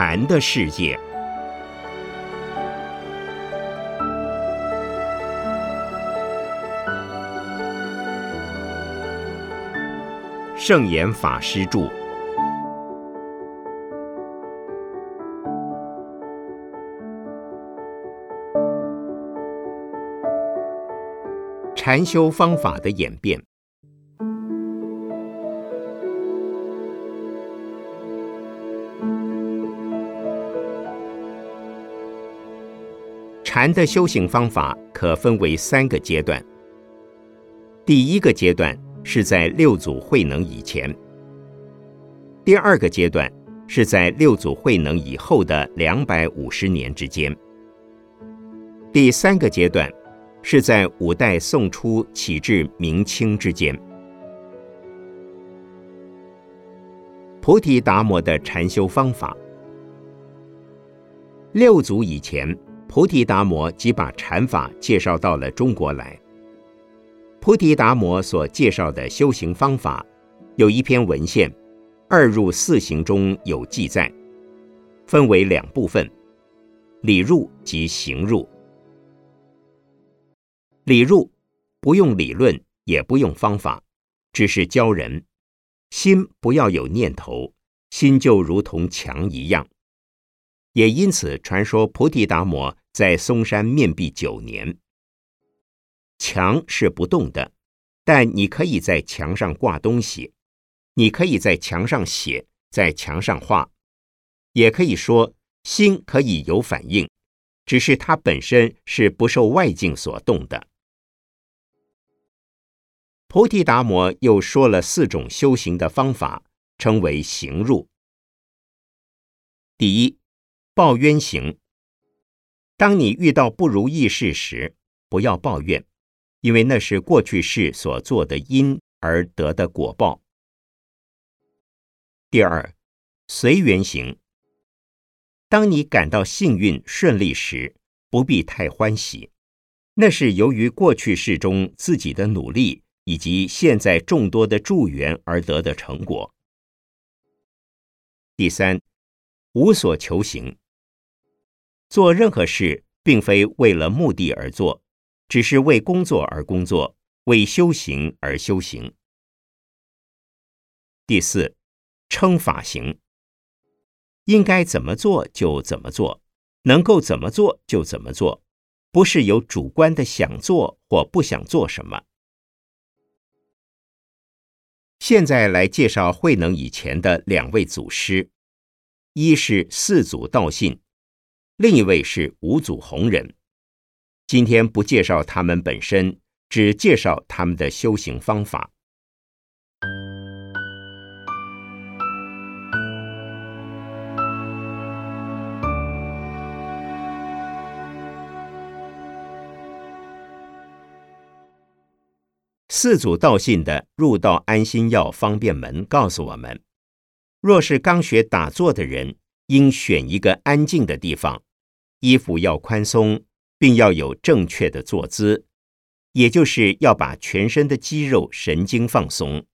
禅的世界，圣严法师著。禅修方法的演变。禅的修行方法可分为三个阶段。第一个阶段是在六祖慧能以前；第二个阶段是在六祖慧能以后的两百五十年之间；第三个阶段是在五代宋初起至明清之间。菩提达摩的禅修方法，六祖以前。菩提达摩即把禅法介绍到了中国来。菩提达摩所介绍的修行方法，有一篇文献《二入四行》中有记载，分为两部分：理入及行入。理入不用理论，也不用方法，只是教人心不要有念头，心就如同墙一样。也因此传说菩提达摩。在嵩山面壁九年，墙是不动的，但你可以在墙上挂东西，你可以在墙上写，在墙上画，也可以说心可以有反应，只是它本身是不受外境所动的。菩提达摩又说了四种修行的方法，称为行入。第一，抱冤行。当你遇到不如意事时，不要抱怨，因为那是过去世所做的因而得的果报。第二，随缘行。当你感到幸运顺利时，不必太欢喜，那是由于过去世中自己的努力以及现在众多的助缘而得的成果。第三，无所求行。做任何事，并非为了目的而做，只是为工作而工作，为修行而修行。第四，称法行，应该怎么做就怎么做，能够怎么做就怎么做，不是有主观的想做或不想做什么。现在来介绍慧能以前的两位祖师，一是四祖道信。另一位是五祖弘忍，今天不介绍他们本身，只介绍他们的修行方法。四祖道信的《入道安心药方便门》告诉我们：若是刚学打坐的人，应选一个安静的地方。衣服要宽松，并要有正确的坐姿，也就是要把全身的肌肉神经放松。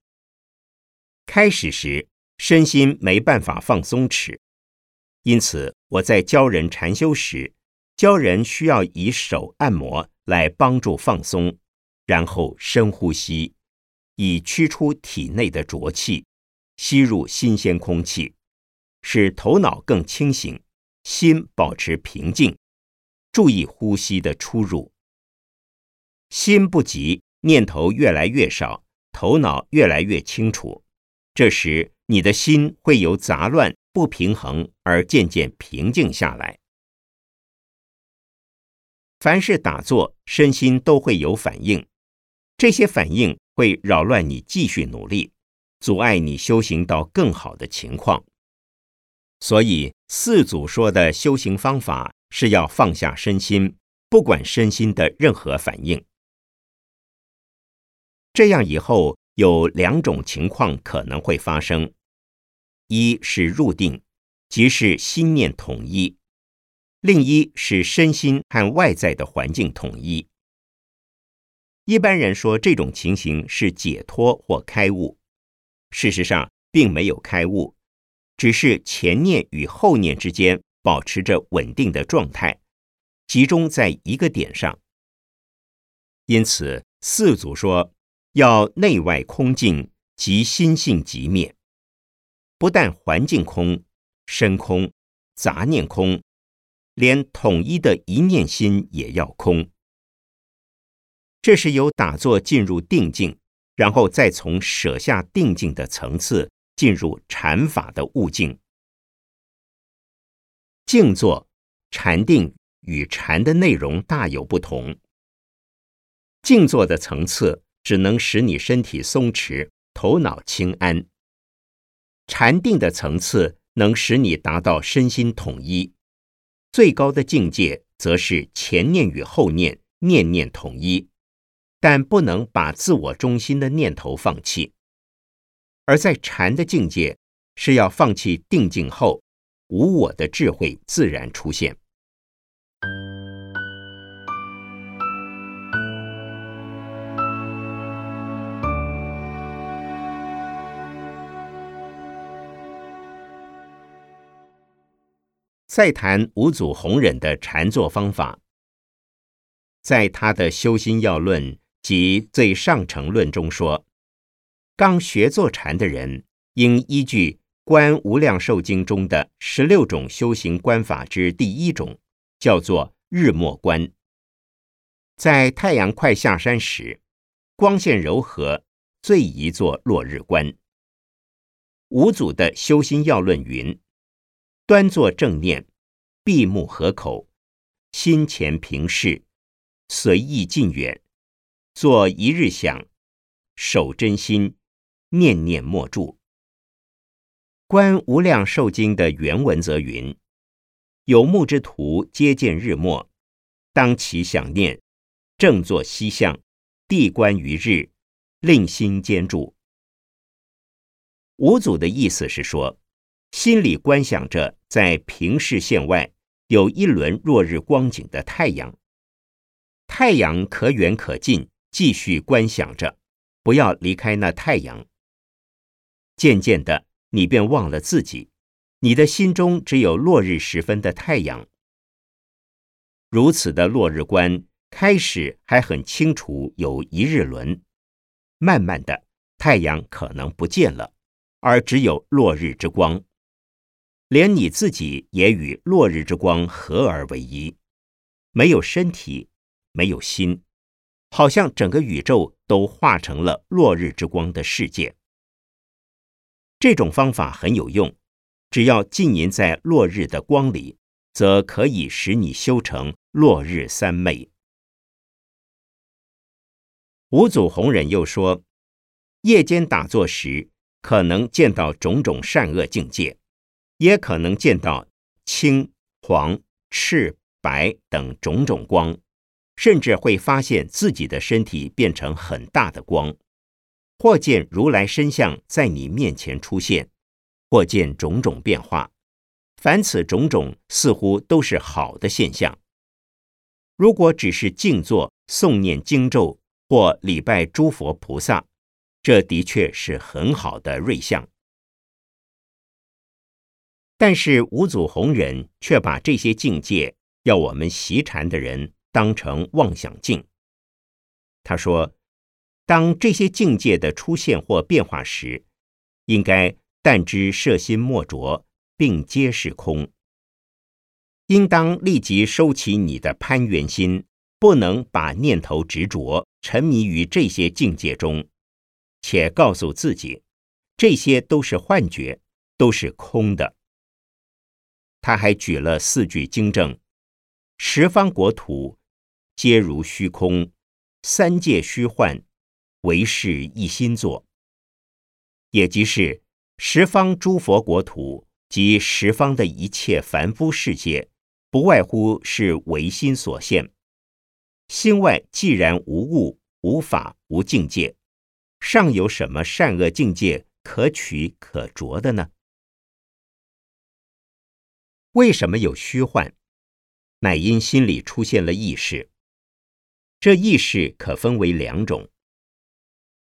开始时，身心没办法放松弛，因此我在教人禅修时，教人需要以手按摩来帮助放松，然后深呼吸，以驱出体内的浊气，吸入新鲜空气，使头脑更清醒。心保持平静，注意呼吸的出入。心不急，念头越来越少，头脑越来越清楚。这时，你的心会由杂乱不平衡而渐渐平静下来。凡是打坐，身心都会有反应，这些反应会扰乱你继续努力，阻碍你修行到更好的情况。所以，四祖说的修行方法是要放下身心，不管身心的任何反应。这样以后有两种情况可能会发生：一是入定，即是心念统一；另一是身心和外在的环境统一。一般人说这种情形是解脱或开悟，事实上并没有开悟。只是前念与后念之间保持着稳定的状态，集中在一个点上。因此，四祖说要内外空净，即心性即灭。不但环境空、身空、杂念空，连统一的一念心也要空。这是由打坐进入定境，然后再从舍下定境的层次进入禅法的悟境。静坐、禅定与禅的内容大有不同。静坐的层次只能使你身体松弛、头脑清安；禅定的层次能使你达到身心统一。最高的境界则是前念与后念念念统一。但不能把自我中心的念头放弃，而在禅的境界是要放弃定境后，无我的智慧自然出现。再谈五祖弘忍的禅坐方法，在他的修心要论。及最上乘论中说，刚学坐禅的人，应依据《观无量寿经》中的十六种修行观法之第一种，叫做日没观。在太阳快下山时，光线柔和，最宜做落日观。五祖的修心要论云：端坐正念，闭目合口，心前平视，随意近远。做一日想，守真心，念念莫住。观无量寿经的原文则云：有目之徒皆见日没，当其想念，正坐西向，地观于日，令心坚住。五祖的意思是说，心里观想着在平视线外有一轮落日光景的太阳，太阳可远可近。继续观想着，不要离开那太阳。渐渐的，你便忘了自己，你的心中只有落日时分的太阳。如此的落日观，开始还很清楚，有一日轮，慢慢的，太阳可能不见了，而只有落日之光，连你自己也与落日之光合而为一，没有身体，没有心。好像整个宇宙都化成了落日之光的世界。这种方法很有用，只要浸淫在落日的光里，则可以使你修成落日三昧。五祖弘忍又说，夜间打坐时，可能见到种种善恶境界，也可能见到青、黄、赤、白等种种光。甚至会发现自己的身体变成很大的光，或见如来身像在你面前出现，或见种种变化。凡此种种，似乎都是好的现象。如果只是静坐、诵念经咒或礼拜诸佛菩萨，这的确是很好的瑞相。但是五祖弘忍却把这些境界要我们习禅的人。当成妄想境。他说：“当这些境界的出现或变化时，应该但知摄心莫着，并皆是空。应当立即收起你的攀缘心，不能把念头执着沉迷于这些境界中，且告诉自己，这些都是幻觉，都是空的。”他还举了四句经证：十方国土。皆如虚空，三界虚幻，唯是一心作。也即是十方诸佛国土及十方的一切凡夫世界，不外乎是唯心所现。心外既然无物、无法、无境界，尚有什么善恶境界可取可着的呢？为什么有虚幻？乃因心里出现了意识。这意识可分为两种：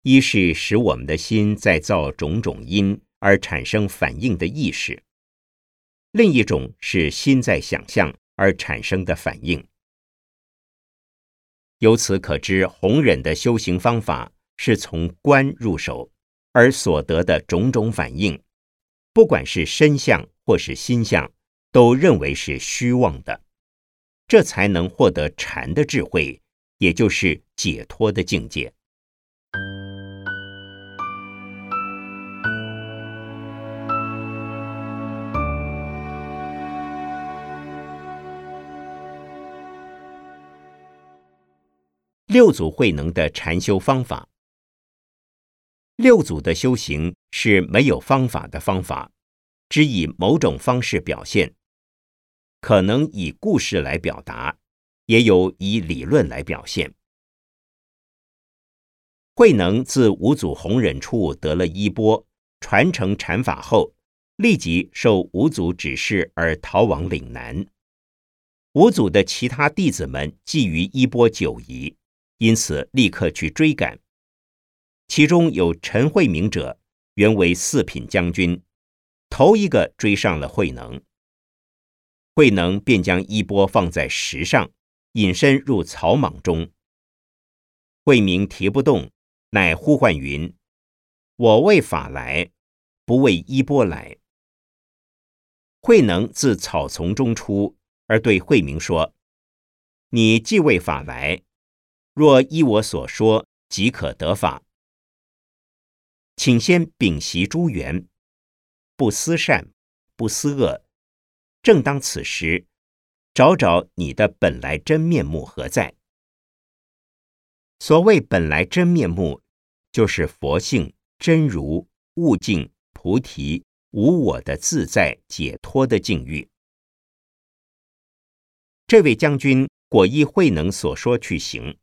一是使我们的心在造种种因而产生反应的意识；另一种是心在想象而产生的反应。由此可知，弘忍的修行方法是从观入手，而所得的种种反应，不管是身相或是心相，都认为是虚妄的，这才能获得禅的智慧，也就是解脱的境界。六祖慧能的禅修方法，六祖的修行是没有方法的方法，只以某种方式表现，可能以故事来表达，也有以理论来表现。慧能自五祖弘忍处得了衣钵，传承禅法后，立即受五祖指示而逃往岭南。五祖的其他弟子们觊觎衣钵久矣。因此，立刻去追赶。其中有陈慧明者，原为四品将军，头一个追上了慧能。慧能便将衣钵放在石上，隐身入草莽中。慧明提不动，乃呼唤云：“我为法来，不为衣钵来。”慧能自草丛中出，而对慧明说：“你既为法来。”若依我所说，即可得法。请先屏息诸缘，不思善，不思恶。正当此时，找找你的本来真面目何在？所谓本来真面目，就是佛性真如、悟境、菩提、无我的自在解脱的境遇。这位将军果依慧能所说去行。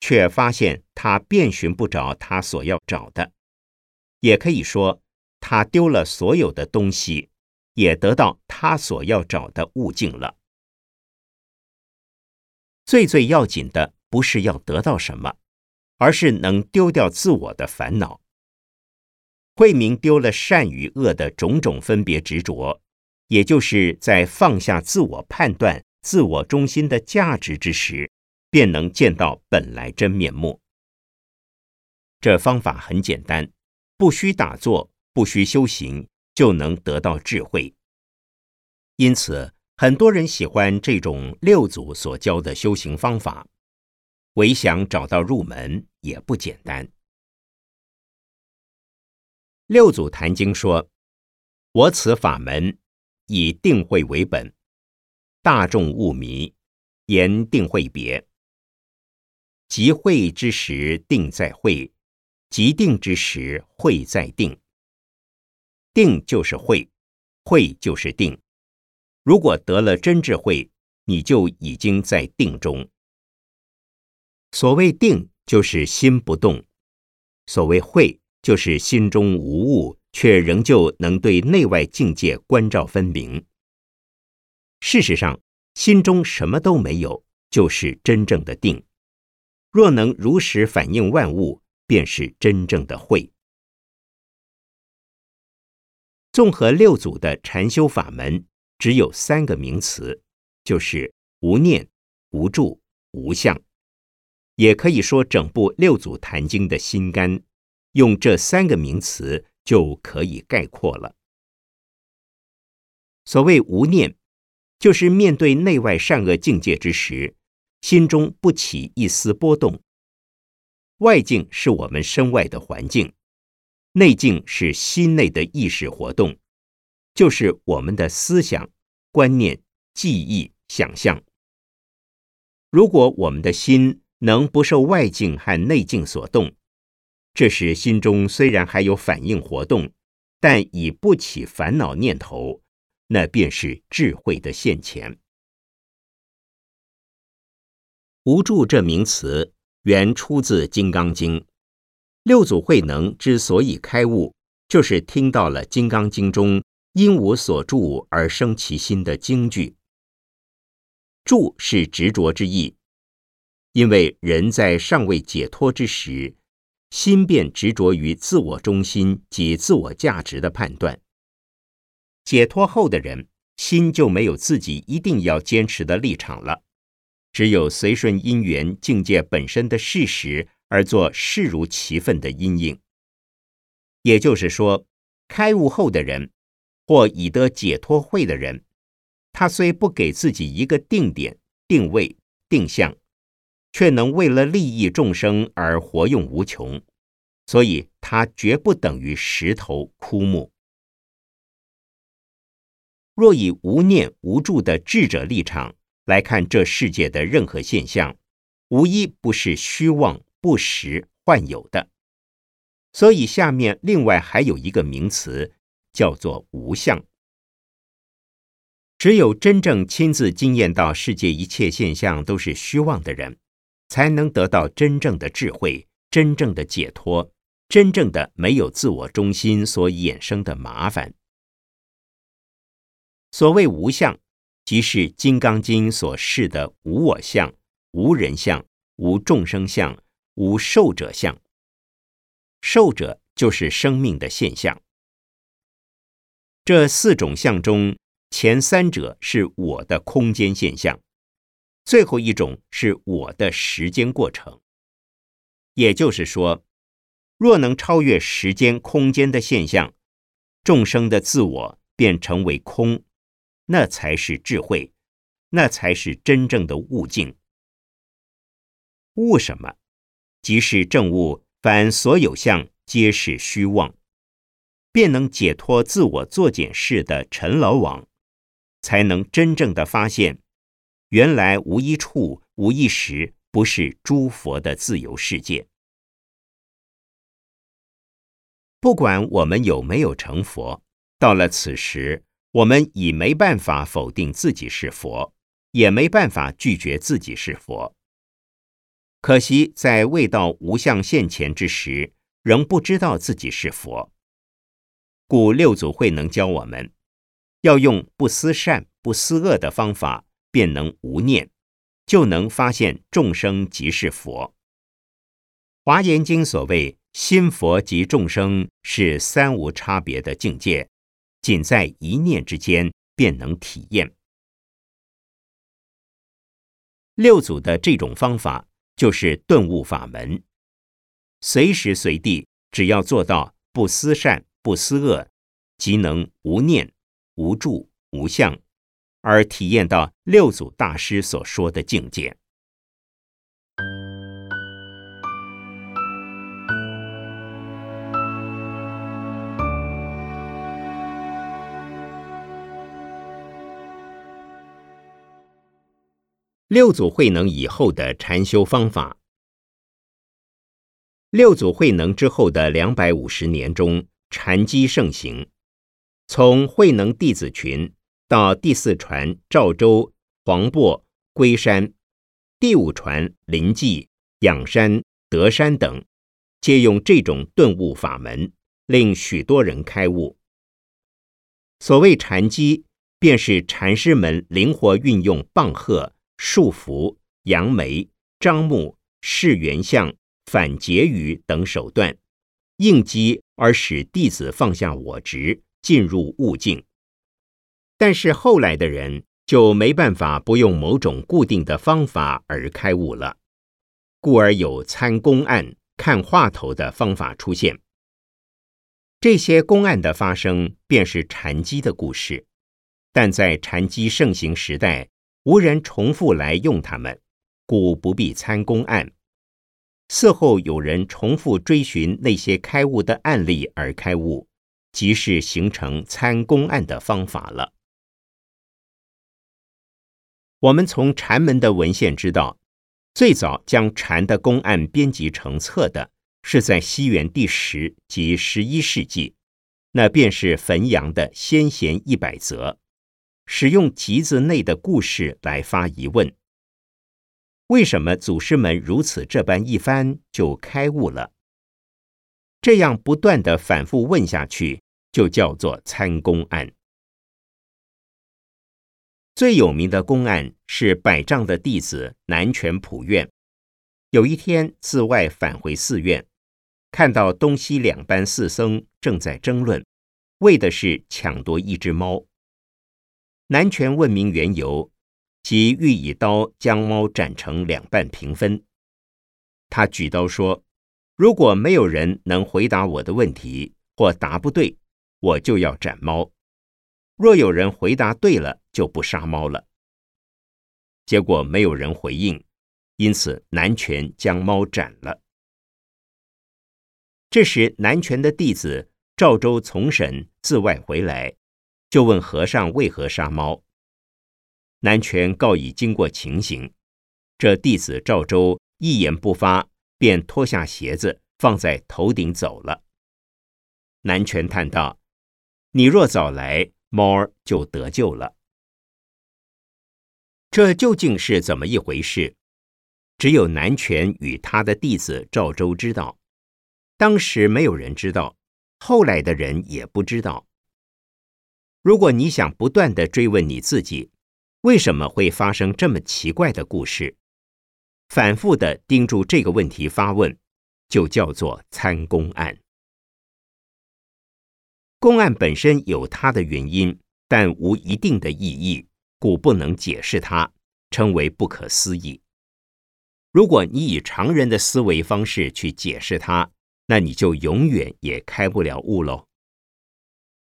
却发现他遍寻不着他所要找的，也可以说他丢了所有的东西，也得到他所要找的悟境了。最最要紧的不是要得到什么，而是能丢掉自我的烦恼。慧明丢了善与恶的种种分别执着，也就是在放下自我判断、自我中心的价值之时。便能见到本来真面目。这方法很简单，不需打坐，不需修行，就能得到智慧。因此，很多人喜欢这种六祖所教的修行方法，唯想找到入门也不简单。六祖坛经说：“我此法门以定慧为本，大众勿迷，言定慧别。”即会之时，定在会；即定之时，会在定。定就是会，会就是定。如果得了真智慧，你就已经在定中。所谓定，就是心不动；所谓会，就是心中无物，却仍旧能对内外境界关照分明。事实上，心中什么都没有，就是真正的定。若能如实反映万物，便是真正的慧。综合六祖的禅修法门，只有三个名词，就是无念、无住、无相。也可以说，整部六祖坛经的心肝，用这三个名词就可以概括了。所谓无念，就是面对内外善恶境界之时。心中不起一丝波动。外境是我们身外的环境，内境是心内的意识活动，就是我们的思想、观念、记忆、想象。如果我们的心能不受外境和内境所动，这时心中虽然还有反应活动，但已不起烦恼念头，那便是智慧的现前。无助这名词原出自《金刚经》，六祖慧能之所以开悟，就是听到了《金刚经》中因无所住而生其心的经句。住是执着之意，因为人在尚未解脱之时，心便执着于自我中心及自我价值的判断。解脱后的人，心就没有自己一定要坚持的立场了，只有随顺因缘境界本身的事实而做视如其分的因应。也就是说，开悟后的人，或已得解脱慧的人，他虽不给自己一个定点、定位、定向，却能为了利益众生而活用无穷，所以他绝不等于石头枯木。若以无念无助的智者立场来看这世界的任何现象，无一不是虚妄不实幻有的。所以下面另外还有一个名词，叫做无相。只有真正亲自经验到世界一切现象都是虚妄的人，才能得到真正的智慧、真正的解脱、真正的没有自我中心所衍生的麻烦。所谓无相，即是《金刚经》所示的无我相、无人相、无众生相、无寿者相。寿者就是生命的现象。这四种相中，前三者是我的空间现象，最后一种是我的时间过程。也就是说，若能超越时间、空间的现象，众生的自我便成为空。那才是智慧，那才是真正的悟境。悟什么？即是正悟，凡所有相皆是虚妄，便能解脱自我作茧式的陈老网，才能真正的发现，原来无一处、无一时不是诸佛的自由世界。不管我们有没有成佛，到了此时。我们已没办法否定自己是佛，也没办法拒绝自己是佛。可惜在未到无相现前之时，仍不知道自己是佛。故六祖慧能教我们，要用不思善、不思恶的方法，便能无念，就能发现众生即是佛。华严经所谓心佛及众生，是三无差别的境界。仅在一念之间，便能体验。六祖的这种方法就是顿悟法门，随时随地，只要做到不思善、不思恶，即能无念、无住、无相，而体验到六祖大师所说的境界。六祖慧能以后的禅修方法。六祖慧能之后的两百五十年中，禅机盛行。从慧能弟子群到第四传赵州、黄檗、龟山，第五传临济、仰山、德山等，借用这种顿悟法门，令许多人开悟。所谓禅机，便是禅师们灵活运用棒喝。束缚、扬眉、张目、视原相、反结语等手段，应机而使弟子放下我执，进入悟境。但是后来的人就没办法不用某种固定的方法而开悟了，故而有参公案、看话头的方法出现。这些公案的发生，便是禅机的故事。但在禅机盛行时代。无人重复来用它们，故不必参公案。事后有人重复追寻那些开悟的案例而开悟，即是形成参公案的方法了。我们从禅门的文献知道，最早将禅的公案编辑成册的，是在西元第十及十一世纪，那便是汾阳的《先贤一百则》。使用集子内的故事来发疑问：为什么祖师们如此这般一番就开悟了？这样不断的反复问下去，就叫做参公案。最有名的公案是百丈的弟子南泉普愿，有一天自外返回寺院，看到东西两班寺僧正在争论，为的是抢夺一只猫。南拳问明缘由，即欲以刀将猫斩成两半平分。他举刀说：“如果没有人能回答我的问题，或答不对，我就要斩猫；若有人回答对了，就不杀猫了。”结果没有人回应，因此南拳将猫斩了。这时，南拳的弟子赵州从审自外回来。就问和尚为何杀猫？南拳告已经过情形，这弟子赵州一言不发，便脱下鞋子放在头顶走了。南拳叹道：“你若早来，猫儿就得救了。”这究竟是怎么一回事？只有南拳与他的弟子赵州知道。当时没有人知道，后来的人也不知道。如果你想不断的追问你自己，为什么会发生这么奇怪的故事，反复的盯住这个问题发问，就叫做参公案。公案本身有它的原因，但无一定的意义，故不能解释它，称为不可思议。如果你以常人的思维方式去解释它，那你就永远也开不了悟喽。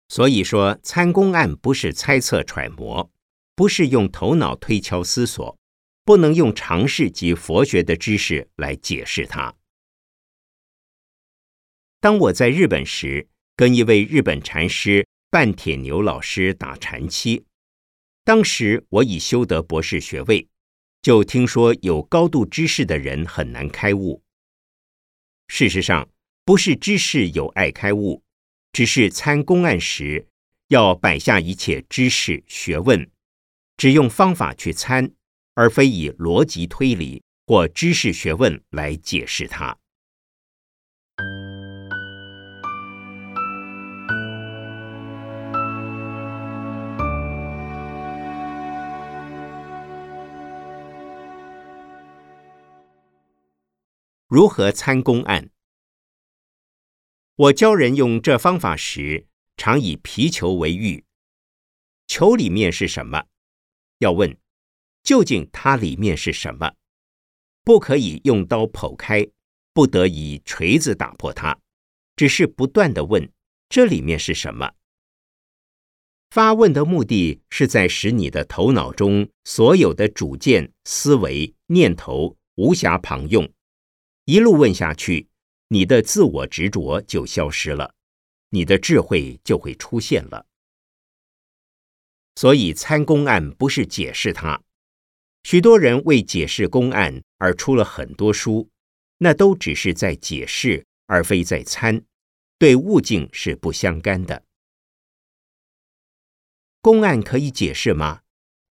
所以说，参公案不是猜测揣摩，不是用头脑推敲思索，不能用常识及佛学的知识来解释它。当我在日本时，跟一位日本禅师半铁牛老师打禅期，当时我已修得博士学位，就听说有高度知识的人很难开悟。事实上，不是知识有碍开悟。只是参公案时，要摆下一切知识学问，只用方法去参，而非以逻辑推理或知识学问来解释它。如何参公案？我教人用这方法时，常以皮球为喻。球里面是什么？要问，究竟它里面是什么？不可以用刀剖开，不得以锤子打破它，只是不断的问，这里面是什么？发问的目的是在使你的头脑中所有的主见、思维、念头无暇旁用，一路问下去。你的自我执着就消失了，你的智慧就会出现了。所以参公案不是解释它，许多人为解释公案而出了很多书，那都只是在解释，而非在参，对悟境是不相干的。公案可以解释吗？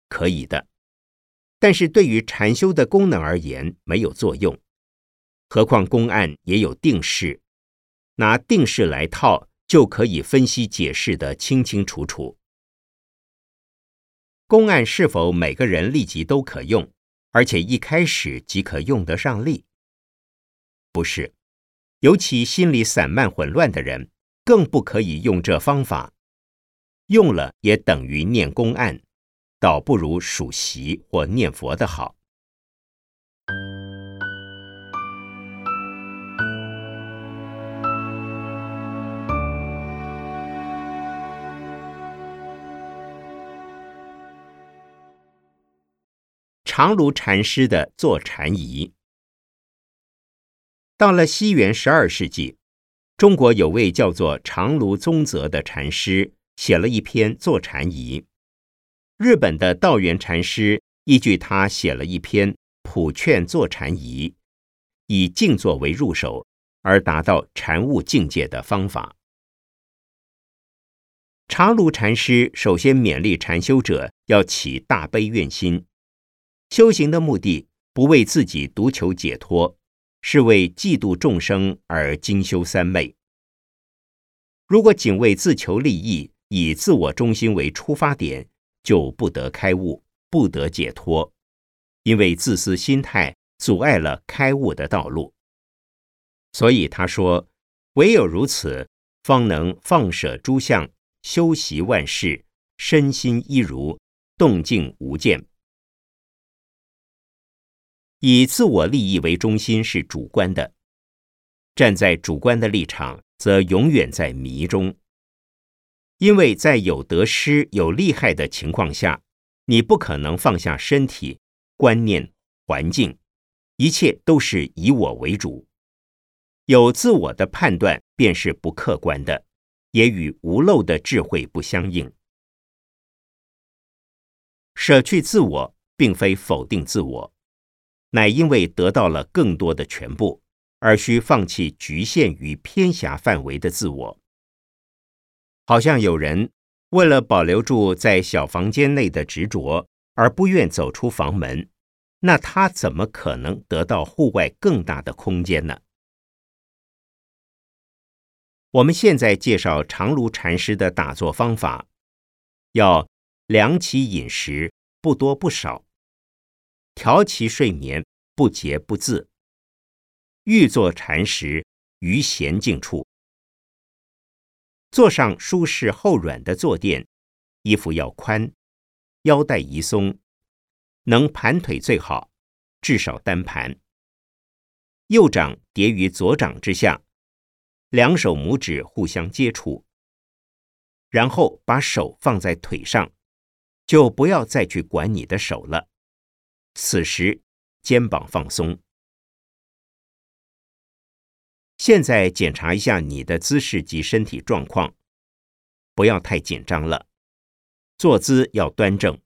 可以的，但是对于禅修的功能而言，没有作用。何况公案也有定式，拿定式来套，就可以分析解释的清清楚楚。公案是否每个人立即都可用，而且一开始即可用得上力？不是，尤其心里散漫混乱的人，更不可以用这方法。用了也等于念公案，倒不如数习或念佛的好。长芦禅师的坐禅仪，到了西元十二世纪，中国有位叫做长芦宗泽的禅师写了一篇坐禅仪。日本的道元禅师依据他写了一篇普劝坐禅仪，以静坐为入手，而达到禅悟境界的方法。长芦禅师首先勉励禅修者要起大悲愿心。修行的目的不为自己独求解脱，是为嫉妒众生而精修三昧。如果仅为自求利益，以自我中心为出发点，就不得开悟，不得解脱，因为自私心态阻碍了开悟的道路。所以他说：“唯有如此，方能放舍诸相，修习万事，身心一如，动静无间。”以自我利益为中心是主观的，站在主观的立场，则永远在迷中。因为在有得失、有利害的情况下，你不可能放下身体、观念、环境，一切都是以我为主。有自我的判断便是不客观的，也与无漏的智慧不相应。舍去自我，并非否定自我。乃因为得到了更多的全部，而需放弃局限于偏狭范围的自我。好像有人为了保留住在小房间内的执着，而不愿走出房门，那他怎么可能得到户外更大的空间呢？我们现在介绍长卢禅师的打坐方法，要量其饮食，不多不少。调其睡眠，不节不自。欲坐禅时，于闲静处，坐上舒适厚软的坐垫，衣服要宽，腰带宜松，能盘腿最好，至少单盘。右掌叠于左掌之下，两手拇指互相接触，然后把手放在腿上，就不要再去管你的手了。此时，肩膀放松。现在检查一下你的姿势及身体状况，不要太紧张了。坐姿要端正，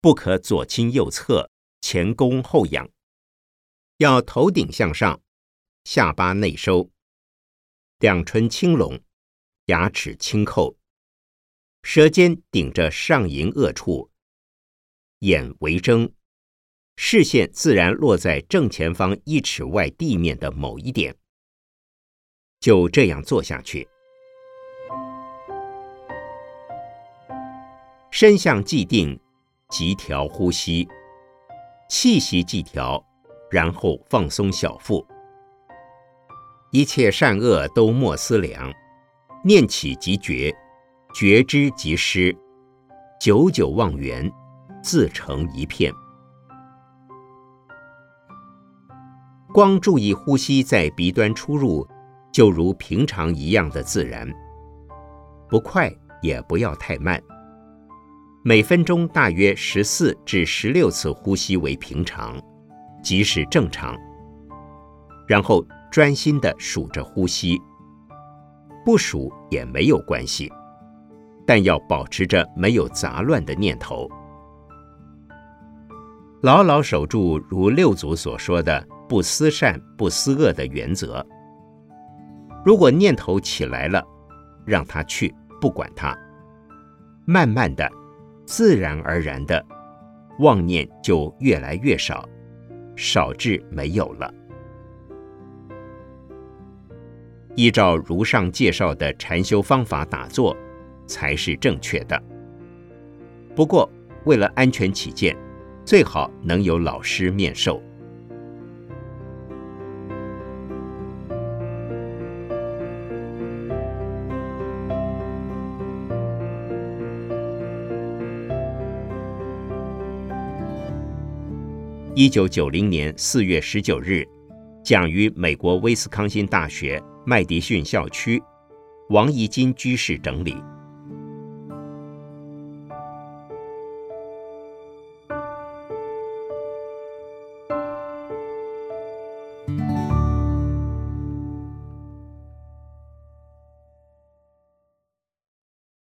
不可左倾右侧、前弓后仰。要头顶向上，下巴内收，两唇轻拢，牙齿轻扣，舌尖顶着上龈颚处，眼微睁。视线自然落在正前方一尺外地面的某一点，就这样做下去。身相既定，即调呼吸，气息即调，然后放松小腹。一切善恶都莫思量，念起即觉，觉知即失，久久忘缘，自成一片。光注意呼吸在鼻端出入，就如平常一样的自然，不快也不要太慢。每分钟大约十四至十六次呼吸为平常，即是正常。然后专心的数着呼吸，不数也没有关系，但要保持着没有杂乱的念头，牢牢守住如六祖所说的。不思善不思恶的原则。如果念头起来了，让它去，不管它，慢慢的、自然而然的，妄念就越来越少，少至没有了。依照如上介绍的禅修方法打坐，才是正确的。不过，为了安全起见，最好能有老师面授。一九九零年四月十九日，讲于美国威斯康辛大学麦迪逊校区，王怡金居士整理。